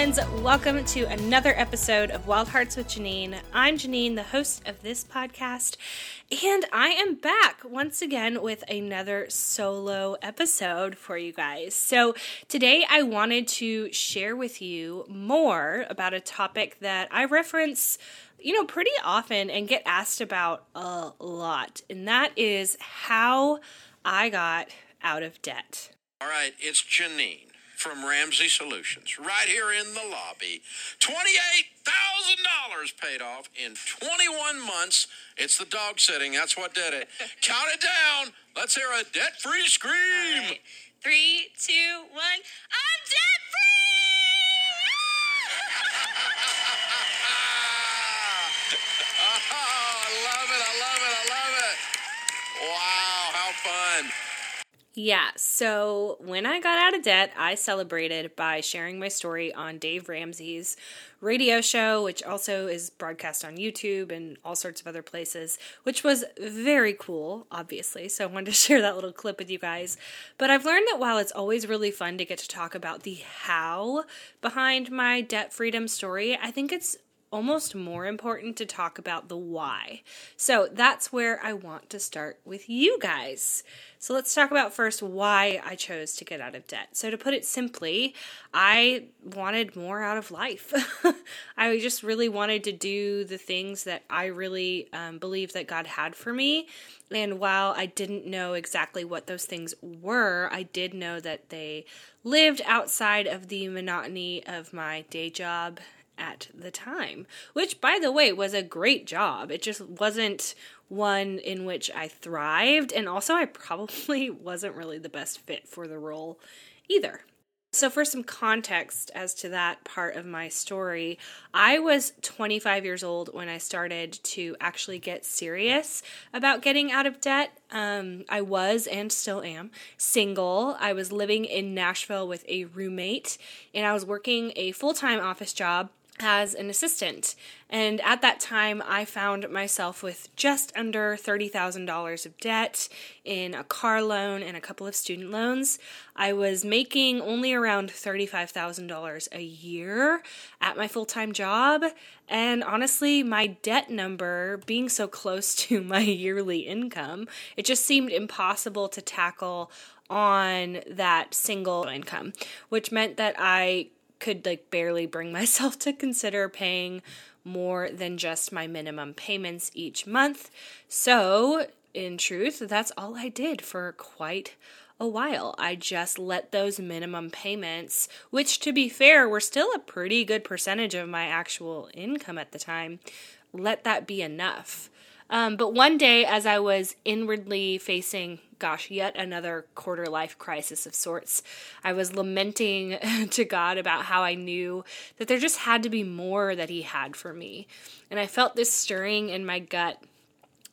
friends. Welcome to another episode of Wild Hearts with Janine. I'm Janine, the host of this podcast, and I am back once again with another solo episode for you guys. So, today I wanted to share with you more about a topic that I reference you know, pretty often and get asked about a lot, and that is how I got out of debt. All right, it's Janine from Ramsey Solutions right here in the lobby. $28,000 paid off in 21 months. It's the dog sitting. That's what did it. Count it down. Let's hear a debt free scream. Right. Three, two, one. I'm debt free! oh, ah, I love it. I love it. I love it. Wow, how fun. Yeah, so when I got out of debt, I celebrated by sharing my story on Dave Ramsey's radio show, which also is broadcast on YouTube and all sorts of other places, which was very cool, obviously. So I wanted to share that little clip with you guys. But I've learned that while it's always really fun to get to talk about the how behind my debt freedom story, I think it's almost more important to talk about the why. So that's where I want to start with you guys. So let's talk about first why I chose to get out of debt. So, to put it simply, I wanted more out of life. I just really wanted to do the things that I really um, that God had for me. And while I didn't know exactly what those things were, I did know that they lived outside of the monotony of my day job at the time, which, by the way, was a great job. It just wasn't one in which I thrived, and also I probably wasn't really the best fit for the role either. So, for some context as to that part of my story, I was 25 years old when I started to actually get serious about getting out of debt. Um, I was and still am single. I was living in Nashville with a roommate, and I was working a full time office job as an assistant. And at that time, I found myself with just under $30,000 of debt in a car loan and a couple of student loans. I was making only around $35,000 a year at my full time job. And honestly, my debt number being so close to my yearly income, it just seemed impossible to tackle on that single income, which meant that I could like barely bring myself to consider paying more than just my minimum payments each month. So, in truth, that's all I did for quite a while. I just let those minimum payments, which to be fair were still a pretty good percentage of my actual income at the time, let that be enough. Um, but one day, as I was inwardly facing gosh, yet another quarter life crisis of sorts. I was lamenting to God about how I knew that there just had to be more that He had for me. And I felt this stirring in my gut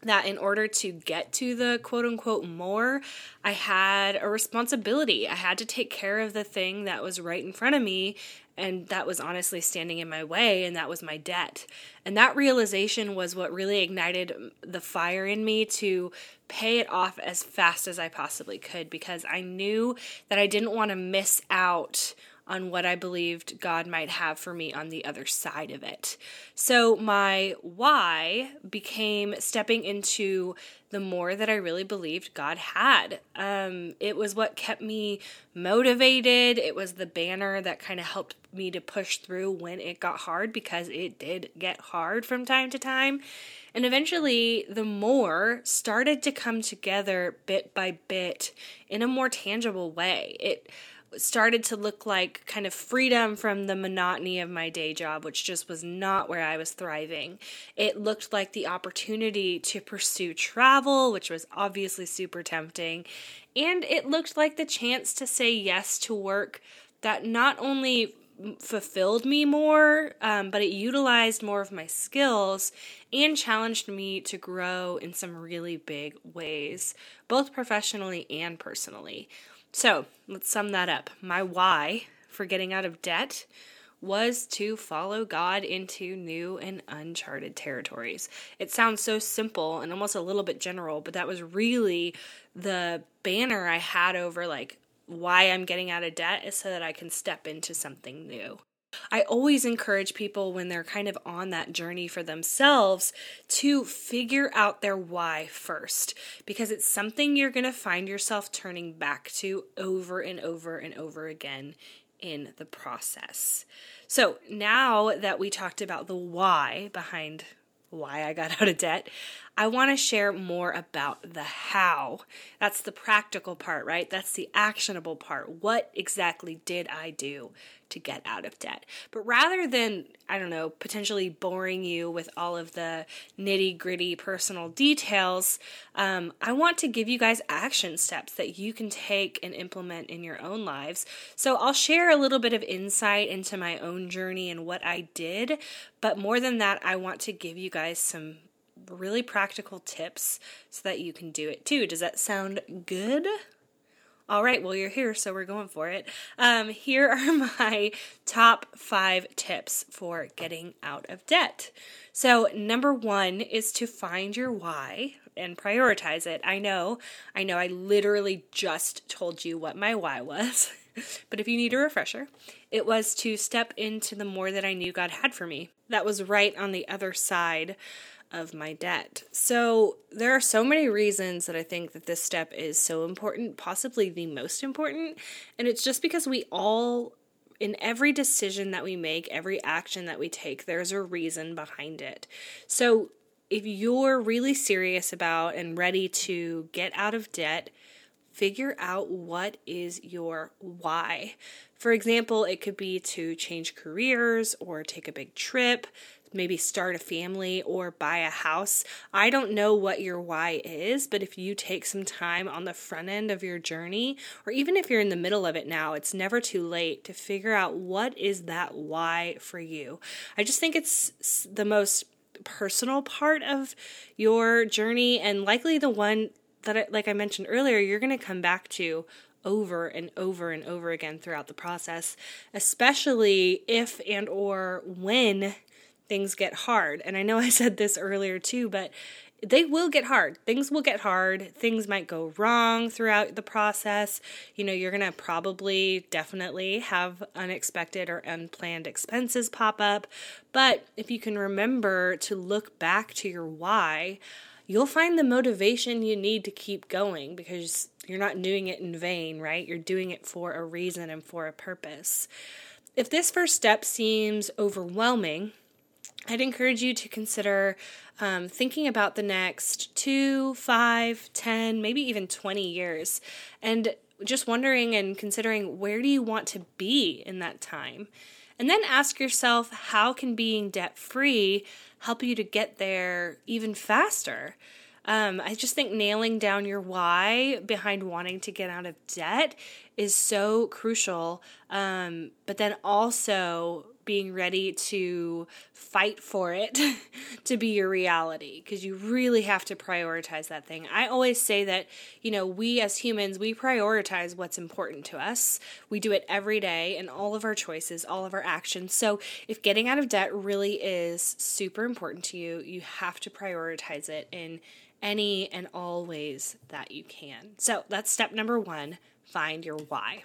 that in order to get to the quote unquote more, I had a responsibility. I had to take care of the thing that was right in front of me and that was honestly standing in my way and that was my debt and that realization was what really ignited the fire in me to pay it off as fast as i possibly could because i knew that i didn't want to miss out on what I believed God might have for me on the other side of it. So my why became stepping into the more that I really believed God had. Um, it was what kept me motivated. It was the banner that kind of helped me to push through when it got hard because it did get hard from time to time. And eventually, the more started to come together bit by bit in a more tangible way. It started to look like kind of freedom from the monotony of my day job, which just was not where I was thriving. It looked like the opportunity to pursue travel, which was obviously super tempting. And it looked like the chance to say yes to work that not only fulfilled me more, um, but it utilized more of my skills and challenged me to grow in some really big ways, both professionally and personally. So let's sum that up. My why for getting out of debt was to follow God into new and uncharted territories. It sounds so simple and almost a little bit general, but that was really the banner I had over like why I'm getting out of debt is so that I can step into something new. I always encourage people when they're kind of on that journey for themselves to figure out their why first because it's something you're going to find yourself turning back to over and over and over again in the process. So now that we talked about the why behind why I got out of debt, I want to share more about the how. That's the practical part, right? That's the actionable part. What exactly did I do to get out of debt? But rather than, I don't know, potentially boring you with all of the nitty gritty personal details, um, I want to give you guys action steps that you can take and implement in your own lives. So I'll share a little bit of insight into my own journey and what I did. But more than that, I want to give you guys some really practical tips so that you can do it too. Does that sound good? All right, well, you're here, so we're going for it. Um, here are my top five tips for getting out of debt. So, number one is to find your why and prioritize it. I know, I know, I literally just told you what my why was, but if you need a refresher, it was to step into the more that I knew God had for me. That was right on the other side of my debt. So there are so many reasons that I think that this step is so important, possibly the most important. And it's just because we all, in every decision that we make, every action that we take, there's a reason behind it. So if you're really serious about and ready to get out of debt, figure out what is your why. For example, it could be to change careers or take a big trip, maybe start a family or buy a house. I don't know what your why is, but if you take some time on the front end of your journey, or even if you're in the middle of it now, it's never too late to figure out what is that why for you. I just think it's the most personal part of your journey and likely the one that like I mentioned earlier you're going to come back to over and over and over again throughout the process especially if and or when things get hard. And I know I said this earlier too, but they will get hard. Things will get hard. Things might go wrong throughout the process. You know, you're going to probably definitely have unexpected or unplanned expenses pop up. But if you can remember to look back to your why, you'll find the motivation you need to keep going because you're not doing it in vain, right? You're doing it for a reason and for a purpose. If this first step seems overwhelming, I'd encourage you to consider um, thinking about the next two, five, ten, maybe even 20 years, and just wondering and considering where do you want to be in that time? And then ask yourself how can being debt free help you to get there even faster? Um, I just think nailing down your why behind wanting to get out of debt is so crucial. Um, but then also being ready to fight for it to be your reality because you really have to prioritize that thing. I always say that, you know, we as humans, we prioritize what's important to us. We do it every day in all of our choices, all of our actions. So if getting out of debt really is super important to you, you have to prioritize it in any and all ways that you can. So that's step number one find your why.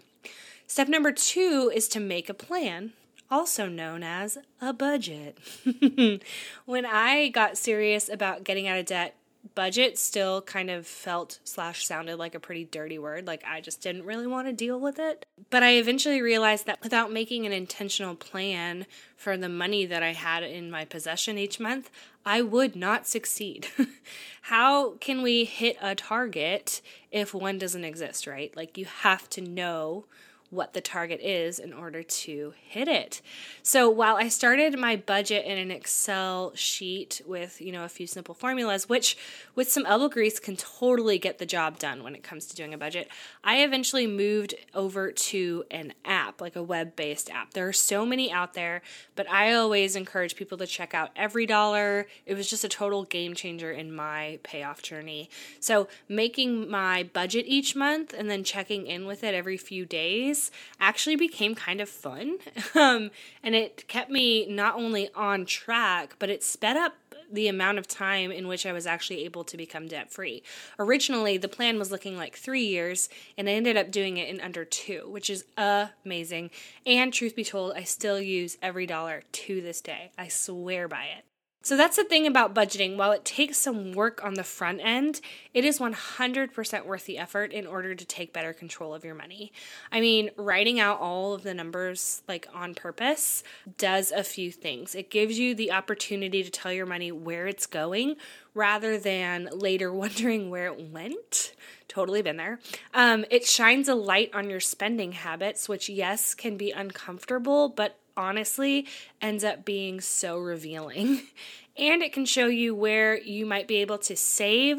Step number two is to make a plan also known as a budget. when I got serious about getting out of debt, budget still kind of felt slash sounded like a pretty dirty word. Like I just didn't really want to deal with it. But I eventually realized that without making an intentional plan for the money that I had in my possession each month, I would not succeed. How can we hit a target if one doesn't exist, right? Like you have to know what the target is in order to hit it. So while I started my budget in an Excel sheet with, you know, a few simple formulas, which with some elbow grease can totally get the job done when it comes to doing a budget, I eventually moved over to an app, like a web-based app. There are so many out there, but I always encourage people to check out EveryDollar. It was just a total game changer in my payoff journey. So making my budget each month and then checking in with it every few days actually became kind of fun. Um, and it kept me not only on track, but it sped up the amount of time in which I was actually able to become debt free. Originally, the plan was looking like three years, and I ended up doing it in under two, which is amazing. And truth be told, I still use EveryDollar to this day. I swear by it. So that's the thing about budgeting. While it takes some work on the front end, it is 100% worth the effort in order to take better control of your money. I mean, writing out all of the numbers like on purpose does a few things. It gives you the opportunity to tell your money where it's going rather than later wondering where it went. Totally been there. Um, it shines a light on your spending habits, which, yes, can be uncomfortable, but honestly ends up being so revealing. And it can show you where you might be able to save,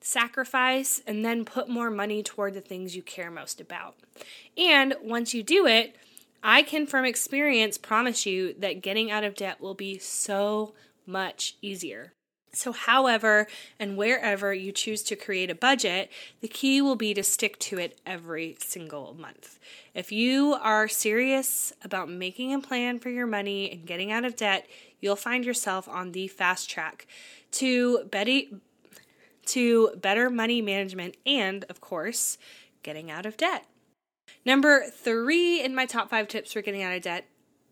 sacrifice, and then put more money toward the things you care most about. And once you do it, I can from experience promise you that getting out of debt will be so much easier. So, however and wherever you choose to create a budget, the key will be to stick to it every single month. If you are serious about making a plan for your money and getting out of debt, you'll find yourself on the fast track to Betty to better money management and, of course, getting out of debt. Number three in my top five tips for getting out of debt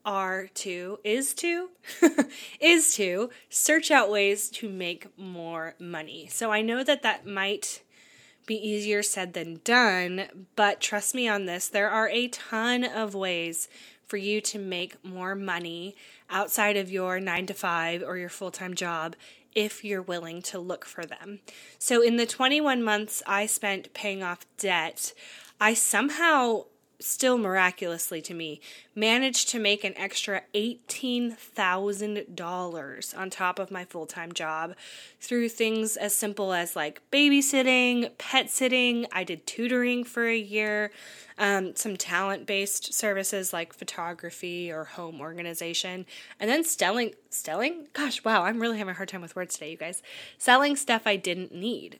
are to is to is to search out ways to make more money. So I know that that might be easier said than done, but trust me on this, there are a ton of ways for you to make more money outside of your 9 to 5 or your full-time job if you're willing to look for them. So in the 21 months I spent paying off debt, I somehow still miraculously to me, managed to make an extra $18,000 on top of my full time job through things as simple as like babysitting, pet sitting. I did tutoring for a year, um, some talent based services like photography or home organization, and then selling, selling? Gosh, wow, I'm really having a hard time with words today, you guys. Selling stuff I didn't need.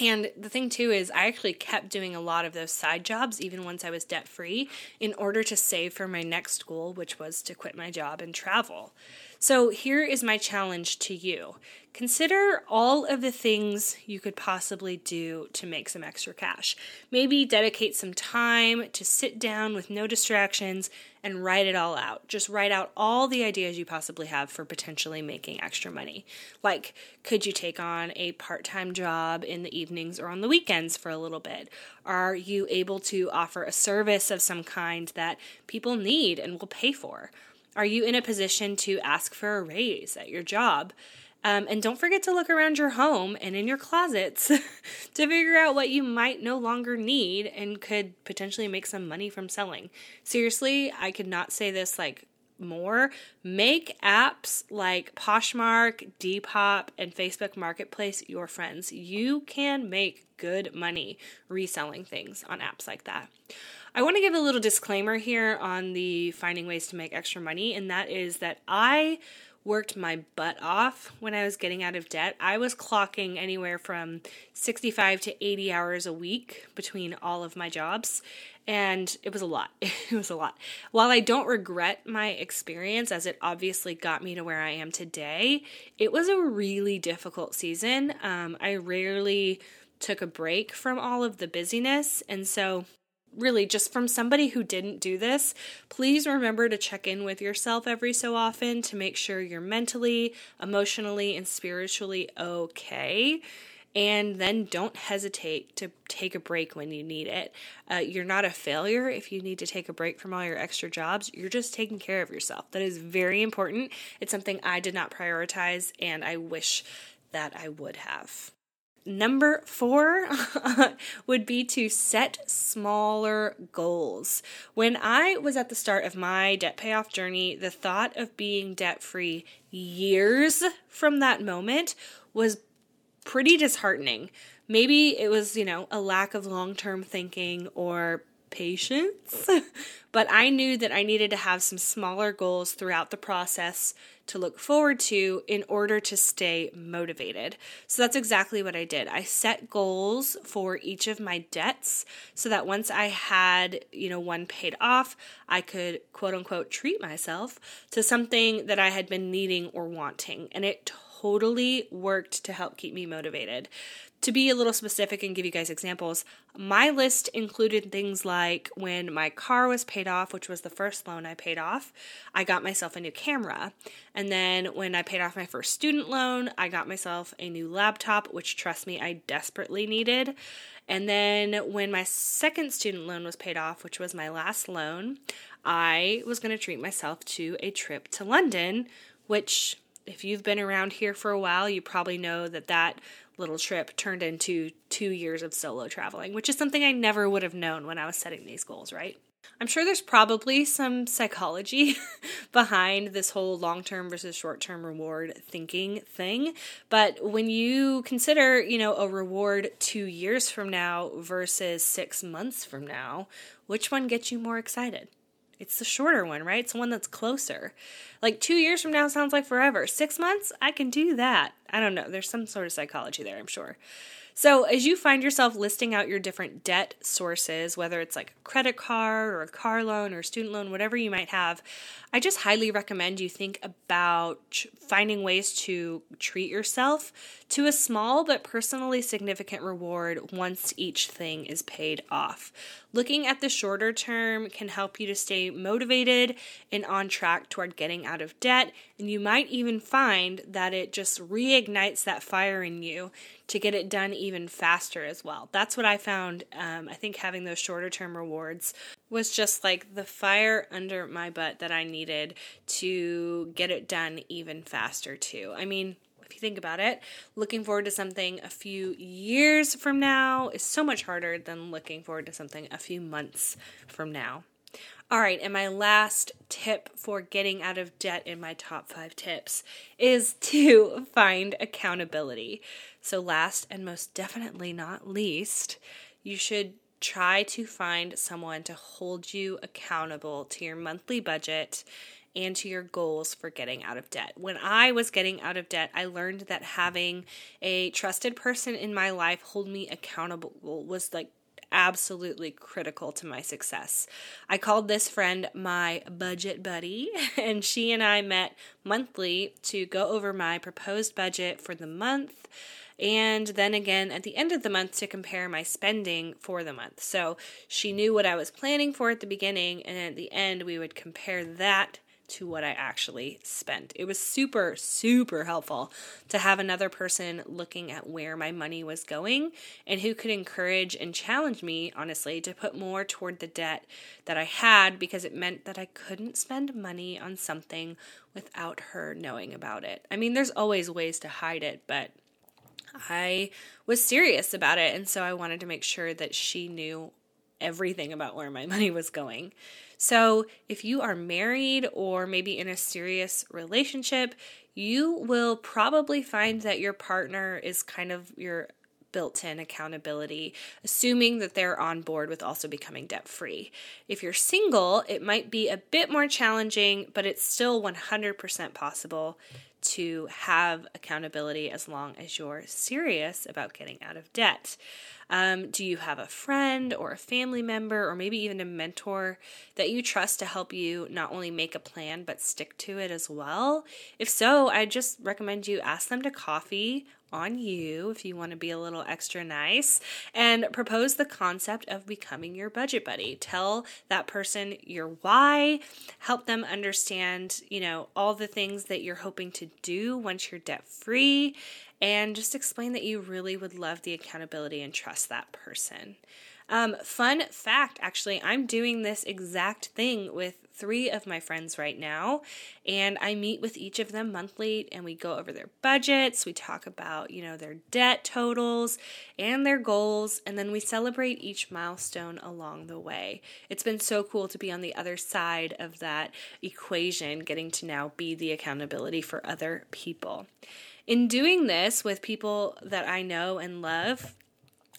And the thing too is, I actually kept doing a lot of those side jobs even once I was debt free in order to save for my next goal, which was to quit my job and travel. So here is my challenge to you consider all of the things you could possibly do to make some extra cash. Maybe dedicate some time to sit down with no distractions and write it all out. Just write out all the ideas you possibly have for potentially making extra money. Like, could you take on a part time job in the evenings or on the weekends for a little bit? Are you able to offer a service of some kind that people need and will pay for? Are you in a position to ask for a raise at your job? Um, and don't forget to look around your home and in your closets to figure out what you might no longer need and could potentially make some money from selling. Seriously, I could not say this like more. Make apps like Poshmark, Depop, and Facebook Marketplace your friends. You can make good money reselling things on apps like that. I want to give a little disclaimer here on the finding ways to make extra money, and that is that I worked my butt off when I was getting out of debt. I was clocking anywhere from 65 to 80 hours a week between all of my jobs, and it was a lot. it was a lot. While I don't regret my experience, as it obviously got me to where I am today, it was a really difficult season. Um, I rarely took a break from all of the busyness, and so really just from somebody who didn't do this, please remember to check in with yourself every so often to make sure you're mentally, emotionally, and spiritually okay. And then don't hesitate to take a break when you need it. Uh, you're not a failure if you need to take a break from all your extra jobs. You're just taking care of yourself. That is very important. It's something I did not prioritize, and I wish that I would have. Number four would be to set smaller goals. When I was at the start of my debt payoff journey, the thought of being debt free years from that moment was pretty disheartening. Maybe it was, you know, a lack of long term thinking or patience, but I knew that I needed to have some smaller goals throughout the process to look forward to in order to stay motivated. So that's exactly what I did. I set goals for each of my debts so that once I had, you know, one paid off, I could quote unquote treat myself to something that I had been needing or wanting. And it totally worked to help keep me motivated. To be a little specific and give you guys examples, my list included things like when my car was paid off, which was the first loan I paid off, I got myself a new camera. And then when I paid off my first student loan, I got myself a new laptop, which trust me, I desperately needed. And then when my second student loan was paid off, which was my last loan, I was going to treat myself to a trip to London, which if you've been around here for a while, you probably know that that little trip turned into two years of solo traveling, which is something I never would have known when I was setting these goals, right? I'm sure there's probably some psychology behind this whole long term versus short term reward thinking thing. But when you consider, you know, a reward two years from now versus six months from now, which one gets you more excited? It's the shorter one, right? It's the one that's closer. Like two years from now sounds like forever. Six months, I can do that. I don't know. There's some sort of psychology there, I'm sure. So, as you find yourself listing out your different debt sources, whether it's like a credit card or a car loan or student loan, whatever you might have, I just highly recommend you think about finding ways to treat yourself to a small but personally significant reward once each thing is paid off. Looking at the shorter term can help you to stay motivated and on track toward getting out of debt, and you might even find that it just reignites that fire in you to get it done even faster as well. That's what I found. Um, I think having those shorter term rewards was just like the fire under my butt that I needed to get it done even faster, too. I mean, if you think about it, looking forward to something a few years from now is so much harder than looking forward to something a few months from now. All right, and my last tip for getting out of debt in my top five tips is to find accountability. So, last and most definitely not least, you should try to find someone to hold you accountable to your monthly budget and to your goals for getting out of debt. When I was getting out of debt, I learned that having a trusted person in my life hold me accountable was like absolutely critical to my success. I called this friend my budget buddy, and she and I met monthly to go over my proposed budget for the month and then again at the end of the month to compare my spending for the month. So she knew what I was planning for at the beginning, and at the end, we would compare that to what I actually spent. It was super, super helpful to have another person looking at where my money was going and who could encourage and challenge me, honestly, to put more toward the debt that I had because it meant that I couldn't spend money on something without her knowing about it. I mean, there's always ways to hide it, but I was serious about it. And so I wanted to make sure that she knew everything about where my money was going. So, if you are married or maybe in a serious relationship, you will probably find that your partner is kind of your built in accountability, assuming that they're on board with also becoming debt free. If you're single, it might be a bit more challenging, but it's still 100% possible to have accountability as long as you're serious about getting out of debt. Um, do you have a friend or a family member or maybe even a mentor that you trust to help you not only make a plan but stick to it as well? If so, I just recommend you ask them to coffee on you if you want to be a little extra nice and propose the concept of becoming your budget buddy. Tell that person your why, help them understand, you know, all the things that you're hoping to do once you're debt free and just explain that you really would love the accountability and trust that person. Um, fun fact actually, I'm doing this exact thing with three of my friends right now, and I meet with each of them monthly and we go over their budgets. We talk about, you know, their debt totals and their goals, and then we celebrate each milestone along the way. It's been so cool to be on the other side of that equation, getting to now be the accountability for other people. In doing this with people that I know and love,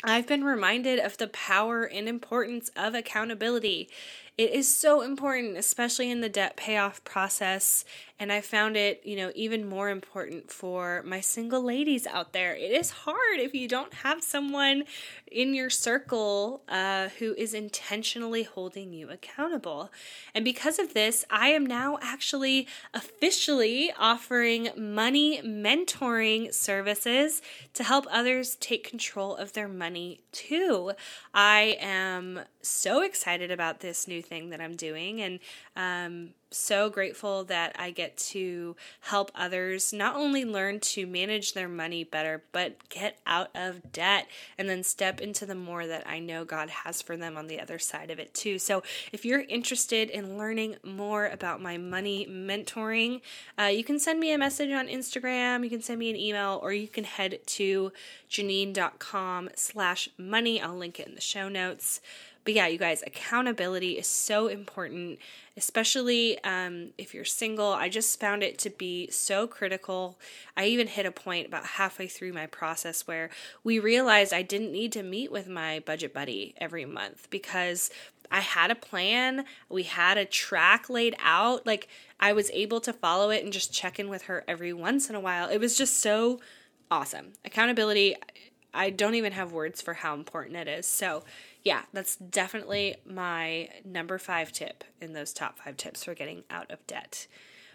I've been reminded of the power and importance of accountability. it is so important, especially in the debt payoff process. And I found it, you know, even more important for my single ladies out there. It is hard if you don't have someone in your circle uh, who is intentionally holding you accountable. And because of this, I am now actually officially offering money mentoring services to help others take control of their money too. I am so excited about this new thing that I'm doing and um, so grateful that I get to help others not only learn to manage their money better, but get out of debt and then step into the more that I know God has for them on the other side of it too. So if you're interested in learning more about my money mentoring, uh, you can send me a message on Instagram, you can send me an email, or you can head to janine.com slash money. I'll link it in the show notes. But yeah, you guys, accountability is so important, especially um, if you're single. I just found it to be so critical. I even hit a point about halfway through my process where we realized I didn't need to meet with my budget buddy every month because I had a plan. We had a track laid out. Like I was able to follow it and just check in with her every once in a while. It was just so awesome. Accountability, I don't even have words for how important it is. So, yeah, that's definitely my number five tip in those top five tips for getting out of debt.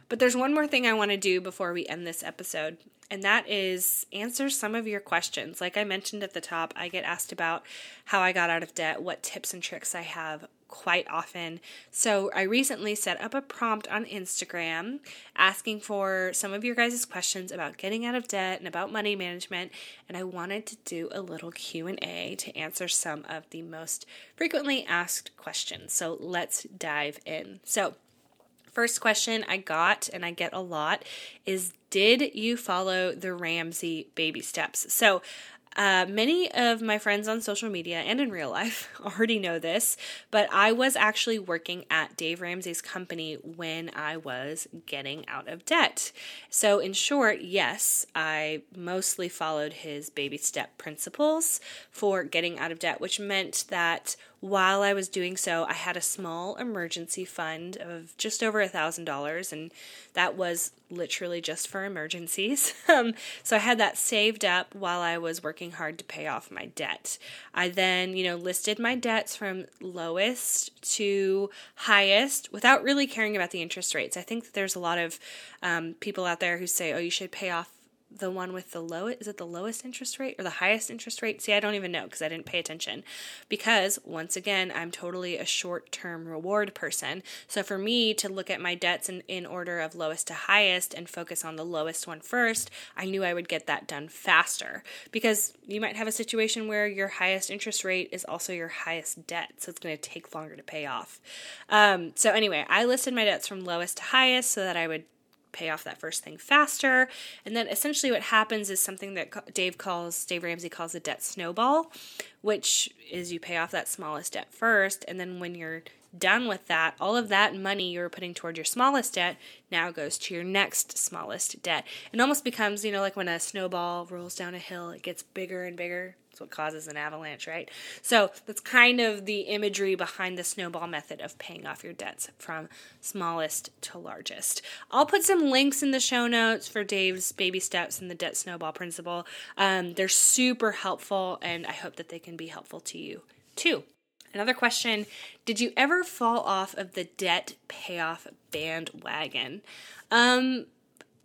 But there's one more thing I want to do before we end this episode, and that is answer some of your questions. Like I mentioned at the top, I get asked about how I got out of debt, what tips and tricks I have quite often. So I recently set up a prompt on Instagram asking for some of your guys' questions about getting out of debt and about money management, and I wanted to do a little Q&A to answer some of the most frequently asked questions. So let's dive in. So first question I got and I get a lot is did you follow the Ramsey baby steps? So uh, many of my friends on social media and in real life already know this, but I was actually working at Dave Ramsey's company when I was getting out of debt. So, in short, yes, I mostly followed his baby step principles for getting out of debt, which meant that while I was doing so, I had a small emergency fund of just over a thousand dollars, and that was literally just for emergencies. Um, so I had that saved up while I was working hard to pay off my debt. I then, you know, listed my debts from lowest to highest without really caring about the interest rates. I think that there's a lot of um, people out there who say, "Oh, you should pay off the one with the lowest is it the lowest interest rate or the highest interest rate? See i don't even know because i didn't pay attention. Because once again i'm totally a short term reward person. So for me to look at my debts in, in order of lowest to highest and focus on the lowest one first i knew i would get that done faster. Because you might have a situation where your highest interest rate is also your highest debt so it's going to take longer to pay off. Um, so anyway i listed my debts from lowest to highest so that i would pay off that first thing faster. And then essentially what happens is something that Dave calls, Dave Ramsey calls a debt snowball, which is you pay off that smallest debt first. And then when you're done with that, all of that money you were putting toward your smallest debt now goes to your next smallest debt. It almost becomes, you know, like when a snowball rolls down a hill, it gets bigger and bigger. That's what causes an avalanche, right? So that's kind of the imagery behind the snowball method of paying off your debts from smallest to largest. I'll put some links in the show notes for Dave's baby steps and the debt snowball principle. Um, they're super helpful, and I hope that they can be helpful to you too. Another question Did you ever fall off of the debt payoff bandwagon? Um,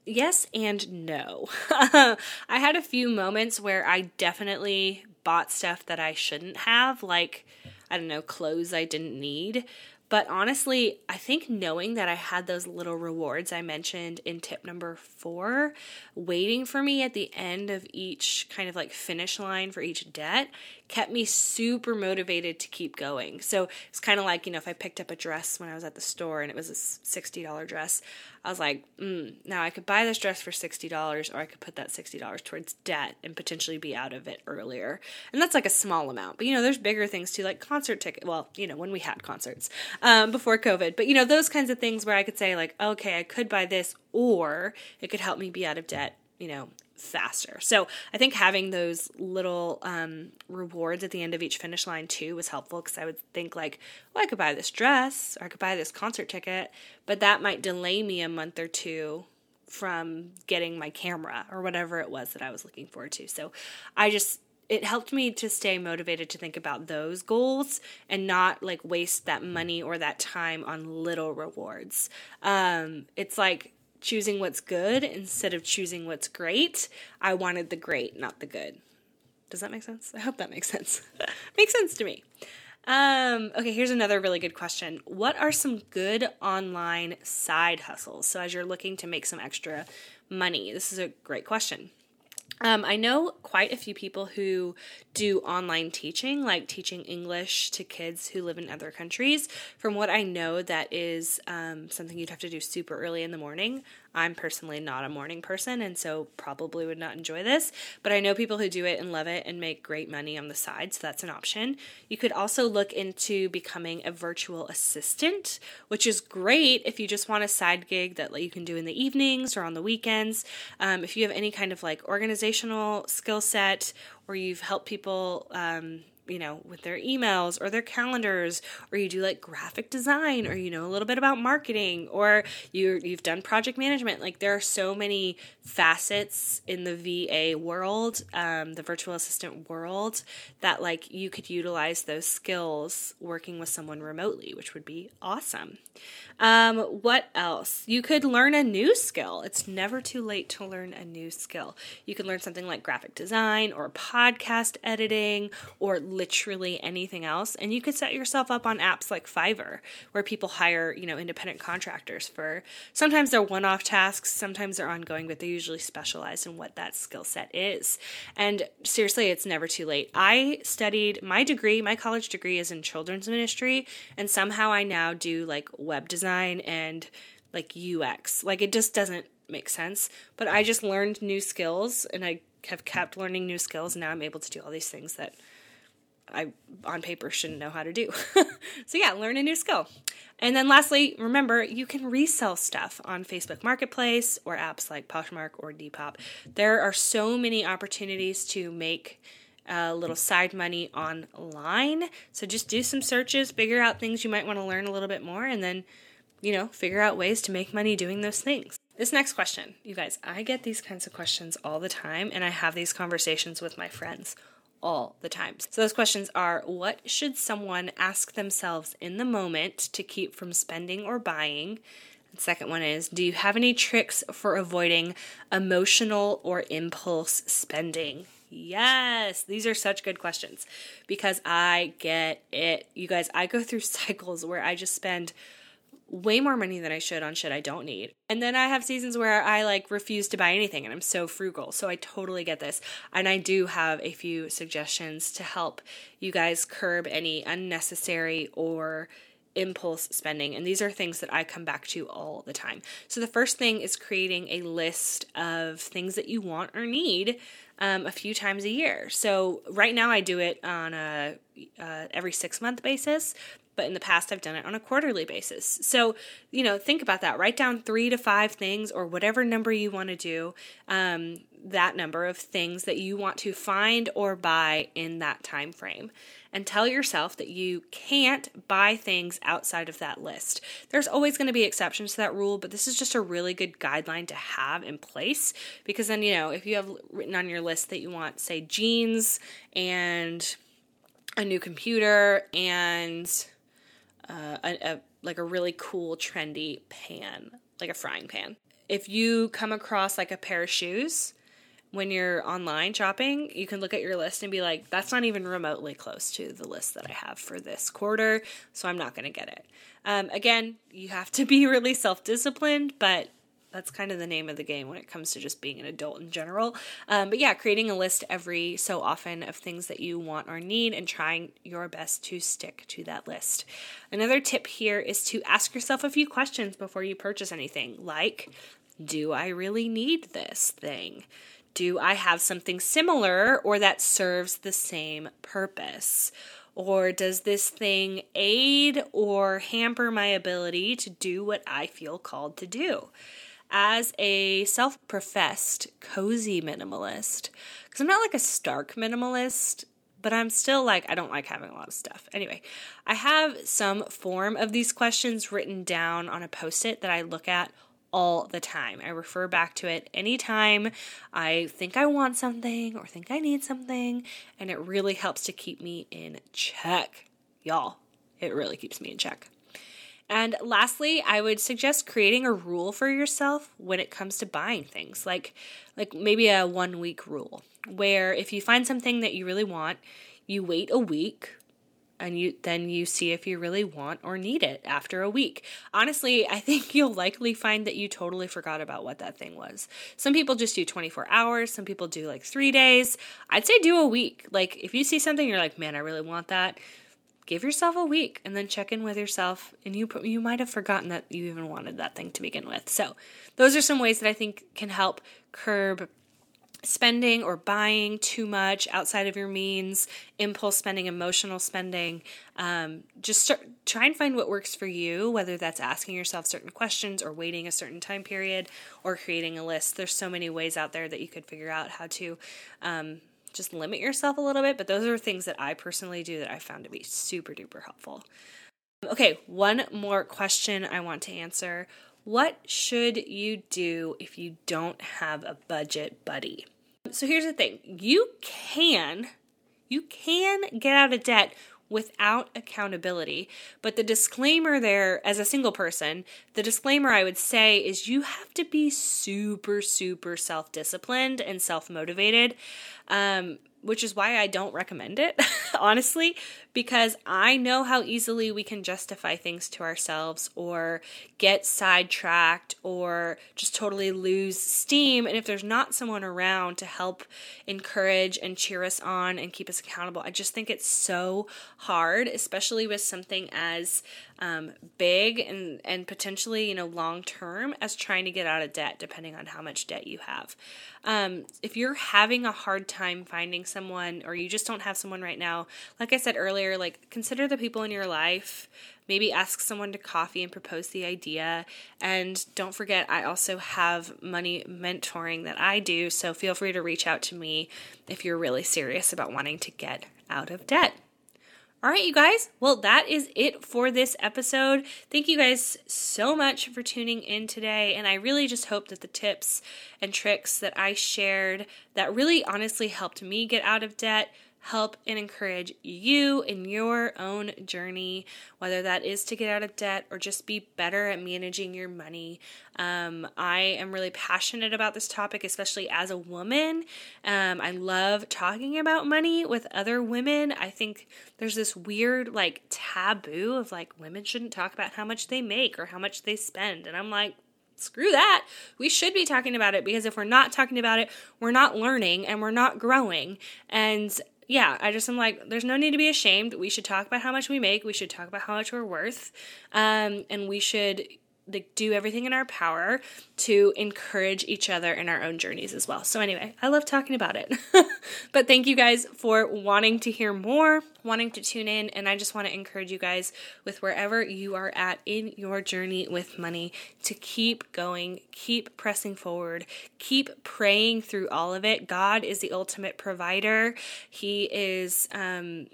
yes and no. I had a few moments where I definitely bought stuff that I shouldn't have, like, I don't know, clothes I didn't need. But honestly, I think knowing that I had those little rewards I mentioned in tip number four waiting for me at the end of each kind of like finish line for each debt kept me super motivated to keep going. So it's kind of like, you know, if I picked up a dress when I was at the store and it was a $60 dress, I was like, mm, now I could buy this dress for $60 or I could put that $60 towards debt and potentially be out of it earlier. And that's like a small amount. But, you know, there's bigger things too, like concert ticket. Well, you know, when we had concerts um, before COVID. But, you know, those kinds of things where I could say, like, okay, I could buy this or it could help me be out of debt, you know, faster. So I think having those little um, rewards at the end of each finish line too was helpful because I would think like, well, I could buy this dress or I could buy this concert ticket, but that might delay me a month or two from getting my camera or whatever it was that I was looking forward to. So I just it helped me to stay motivated to think about those goals and not like waste that money or that time on little rewards. Um, it's like choosing what's good instead of choosing what's great. I wanted the great, not the good. Does that make sense? I hope that makes sense. makes sense to me. Um, okay, here's another really good question. What are some good online side hustles? So, as you're looking to make some extra money, this is a great question. Um, I know quite a few people who do online teaching, like teaching English to kids who live in other countries. From what I know, that is um, something you'd have to do super early in the morning. I'm personally not a morning person and so probably would not enjoy this, but I know people who do it and love it and make great money on the side, so that's an option. You could also look into becoming a virtual assistant, which is great if you just want a side gig that you can do in the evenings or on the weekends. Um, if you have any kind of like organizational skill set or you've helped people um, you know, with their emails or their calendars, or you do like graphic design, or you know a little bit about marketing, or you you've done project management. Like there are so many facets in the VA world, um, the virtual assistant world, that like you could utilize those skills working with someone remotely, which would be awesome. Um, what else? You could learn a new skill. It's never too late to learn a new skill. You could learn something like graphic design or podcast editing or literally anything else. And you could set yourself up on apps like Fiverr where people hire, you know, independent contractors for sometimes they're one off tasks, sometimes they're ongoing, but they're usually specialized in what that skill set is. And seriously, it's never too late. I studied my degree, my college degree is in children's ministry, and somehow I now do like web design and like UX. Like it just doesn't make sense. But I just learned new skills and I have kept learning new skills and now I'm able to do all these things that I on paper shouldn't know how to do. so yeah, learn a new skill. And then lastly, remember you can resell stuff on Facebook Marketplace or apps like Poshmark or Depop. There are so many opportunities to make a little side money online. So just do some searches, figure out things you might want to learn a little bit more and then you know, figure out ways to make money doing those things. This next question, you guys, I get these kinds of questions all the time, and I have these conversations with my friends all the time. So, those questions are what should someone ask themselves in the moment to keep from spending or buying? The second one is Do you have any tricks for avoiding emotional or impulse spending? Yes, these are such good questions because I get it. You guys, I go through cycles where I just spend way more money than I should on shit I don't need. And then I have seasons where I like refuse to buy anything and I'm so frugal. So I totally get this. And I do have a few suggestions to help you guys curb any unnecessary or impulse spending. And these are things that I come back to all the time. So the first thing is creating a list of things that you want or need um, a few times a year. So right now I do it on a uh, every six month basis, but in the past I've done it on a quarterly basis. So, you know, think about that. Write down three to five things or whatever number you want to do, um, that number of things that you want to find or buy in that time frame. And tell yourself that you can't buy things outside of that list. There's always going to be exceptions to that rule, but this is just a really good guideline to have in place because then, you know, if you have written on your list that you want, say, jeans and a new computer and uh, a, a like a really cool trendy pan, like a frying pan. If you come across like a pair of shoes when you're online shopping, you can look at your list and be like, that's not even remotely close to the list that I have for this quarter, so I'm not going to get it. Um, again, you have to be really self disciplined, but that's kind of the name of the game when it comes to just being an adult in general. Um, but yeah, creating a list every so often of things that you want or need and trying your best to stick to that list. Another tip here is to ask yourself a few questions before you purchase anything, like, do I really need this thing? Do I have something similar or that serves the same purpose? Or does this thing aid or hamper my ability to do what I feel called to do? As a self professed cozy minimalist, because I'm not like a stark minimalist, but I'm still like, I don't like having a lot of stuff. Anyway, I have some form of these questions written down on a post it that I look at all the time. I refer back to it anytime I think I want something or think I need something, and it really helps to keep me in check. Y'all, it really keeps me in check. And lastly, I would suggest creating a rule for yourself when it comes to buying things, like like maybe a 1 week rule where if you find something that you really want, you wait a week and you then you see if you really want or need it after a week. Honestly, I think you'll likely find that you totally forgot about what that thing was. Some people just do 24 hours, some people do like 3 days. I'd say do a week. Like if you see something you're like, "Man, I really want that." Give yourself a week and then check in with yourself and you you might have forgotten that you even wanted that thing to begin with. So, those are some ways that I think can help curb spending or buying too much outside of your means, impulse spending, emotional spending. Um, just start, try and find what works for you, whether that's asking yourself certain questions or waiting a certain time period or creating a list. There's so many ways out there that you could figure out how to um, just limit yourself a little bit. But those are things that I personally do that I found to be super duper helpful. Okay, one more question I want to answer. What should you do if you don't have a budget buddy? So here's the thing you can, you can get out of debt without accountability. But the disclaimer there, as a single person, the disclaimer I would say is you have to be super, super self disciplined and self motivated. Um, which is why I don't recommend it, honestly, because I know how easily we can justify things to ourselves or get sidetracked or just totally lose steam. And if there's not someone around to help encourage and cheer us on and keep us accountable, I just think it's so hard, especially with something as um, big and, and potentially, you know, long term as trying to get out of debt, depending on how much debt you have. Um, if you're having a hard time finding someone or you just don't have someone right now, like I said earlier, like consider the people in your life. Maybe ask someone to coffee and propose the idea. And don't forget, I also have money mentoring that I do. So feel free to reach out to me if you're really serious about wanting to get out of debt. All right, you guys. Well, that is it for this episode. Thank you guys so much for tuning in today. And I really just hope that the tips and tricks that I shared that really honestly helped me get out of debt help and encourage you in your own journey, whether that is to get out of debt or just be better at managing your money. Um, I am really passionate about this topic, especially as a woman. Um, I love talking about money with other women. I think there's this weird, like, taboo of like women shouldn't talk about how much they make or how much they spend. And I'm like, screw that. We should be talking about it because if we're not talking about it, we're not learning and we're not growing. And yeah, I just am like, there's no need to be ashamed. We should talk about how much we make. We should talk about how much we're worth. Um, and we should like do everything in our power to encourage each other in our own journeys as well. So anyway, I love talking about it. but thank you guys for wanting to hear more, wanting to tune in, and I just want to encourage you guys with wherever you are at in your journey with money to keep going, keep pressing forward, keep praying through all of it. God is the ultimate provider. He is um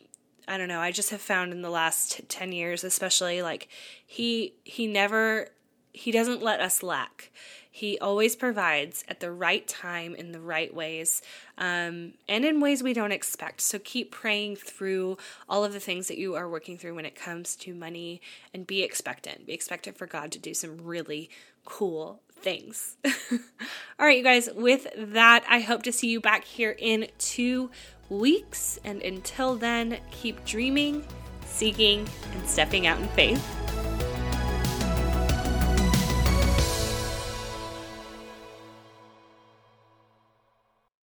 I don't know, I just have found in the last 10 years especially like he he never he doesn't let us lack. He always provides at the right time in the right ways um, and in ways we don't expect. So keep praying through all of the things that you are working through when it comes to money and be expectant. Be expectant for God to do some really cool things. all right, you guys, with that, I hope to see you back here in two weeks. And until then, keep dreaming, seeking, and stepping out in faith.